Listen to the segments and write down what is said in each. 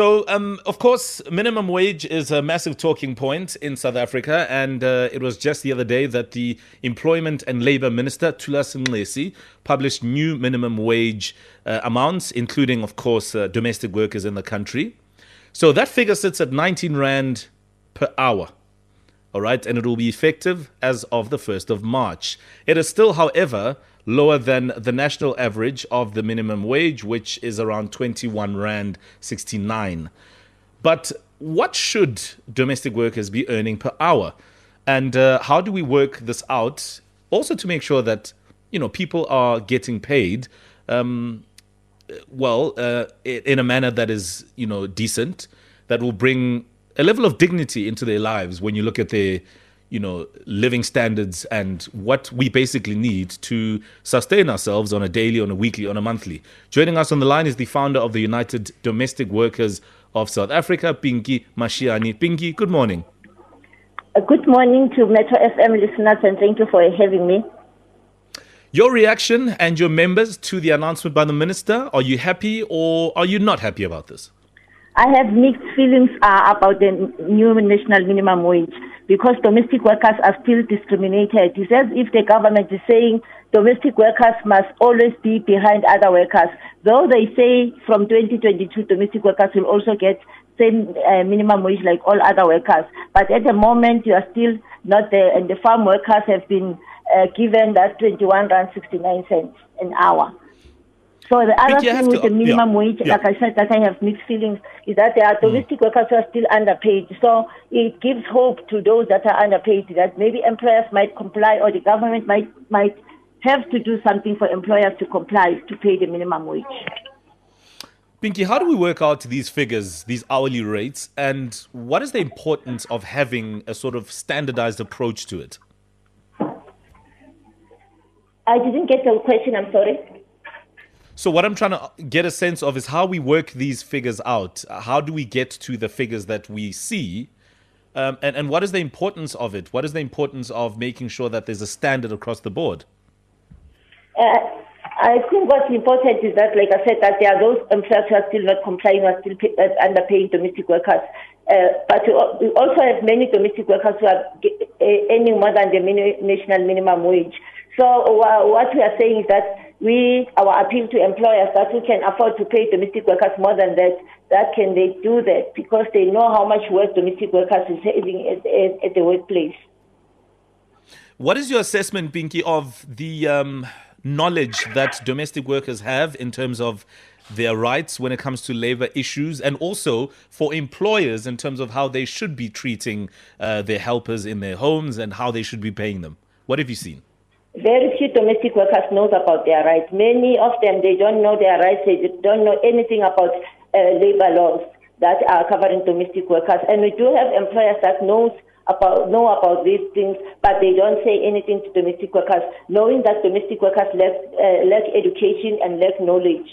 So, um, of course, minimum wage is a massive talking point in South Africa, and uh, it was just the other day that the Employment and Labour Minister Thulas Nxesi published new minimum wage uh, amounts, including, of course, uh, domestic workers in the country. So that figure sits at 19 rand per hour. All right, and it will be effective as of the 1st of March. It is still, however, lower than the national average of the minimum wage, which is around 21 Rand 69. But what should domestic workers be earning per hour? And uh, how do we work this out? Also, to make sure that you know people are getting paid, um, well, uh, in a manner that is you know decent, that will bring a level of dignity into their lives. When you look at their you know, living standards and what we basically need to sustain ourselves on a daily, on a weekly, on a monthly. Joining us on the line is the founder of the United Domestic Workers of South Africa, Pinky Mashiane. Pinky, good morning. Uh, good morning to Metro FM listeners and thank you for having me. Your reaction and your members to the announcement by the minister, are you happy or are you not happy about this? I have mixed feelings uh, about the new national minimum wage because domestic workers are still discriminated. It's as if the government is saying domestic workers must always be behind other workers. Though they say from 2022 domestic workers will also get same uh, minimum wage like all other workers. But at the moment you are still not there and the farm workers have been uh, given that 21 rand 69 cents an hour. So the other thing with to, the minimum yeah, wage, yeah. like I said, that I have mixed feelings, is that there are domestic mm. workers who are still underpaid. So it gives hope to those that are underpaid that maybe employers might comply or the government might might have to do something for employers to comply to pay the minimum wage. Pinky, how do we work out these figures, these hourly rates, and what is the importance of having a sort of standardized approach to it? I didn't get the question, I'm sorry. So what I'm trying to get a sense of is how we work these figures out. How do we get to the figures that we see? Um, and, and what is the importance of it? What is the importance of making sure that there's a standard across the board? Uh, I think what's important is that, like I said, that there are those employers who are still not complying, who are still pay, uh, underpaying domestic workers. Uh, but we also have many domestic workers who are uh, earning more than the national minimum wage. So uh, what we are saying is that we our appeal to employers that who can afford to pay domestic workers more than that, that can they do that because they know how much work domestic workers is having at, at, at the workplace. What is your assessment, Pinky, of the um, knowledge that domestic workers have in terms of their rights when it comes to labor issues and also for employers in terms of how they should be treating uh, their helpers in their homes and how they should be paying them? What have you seen? Very few domestic workers knows about their rights. Many of them, they don't know their rights. They don't know anything about uh, labor laws that are covering domestic workers. And we do have employers that knows about know about these things, but they don't say anything to domestic workers, knowing that domestic workers lack, uh, lack education and lack knowledge.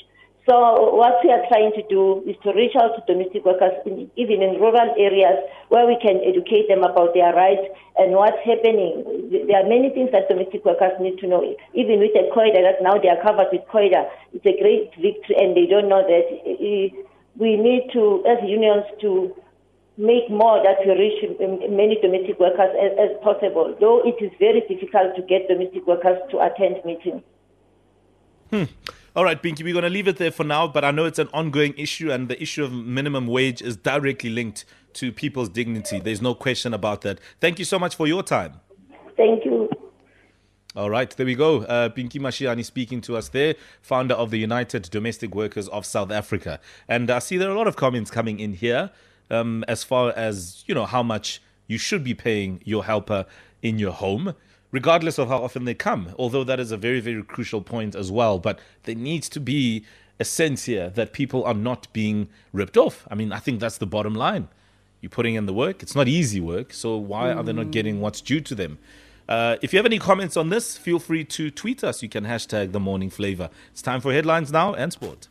So what we are trying to do is to reach out to domestic workers, in, even in rural areas, where we can educate them about their rights and what's happening. There are many things that domestic workers need to know. Even with the COIDA, that now they are covered with COIDA, it's a great victory, and they don't know that we need to, as unions, to make more that we reach many domestic workers as, as possible. Though it is very difficult to get domestic workers to attend meetings. Hmm. All right, Pinky, we're going to leave it there for now, but I know it's an ongoing issue, and the issue of minimum wage is directly linked to people's dignity. There's no question about that. Thank you so much for your time. Thank you. All right, there we go. Uh, Pinky Mashiane speaking to us there, founder of the United Domestic Workers of South Africa. And I see there are a lot of comments coming in here um, as far as, you know, how much you should be paying your helper in your home regardless of how often they come. Although that is a very, very crucial point as well. But there needs to be a sense here that people are not being ripped off. I mean, I think that's the bottom line. You're putting in the work. It's not easy work. So why are they not getting what's due to them? Uh, if you have any comments on this, feel free to tweet us. You can hashtag the Morning Flava. It's time for headlines now and sport.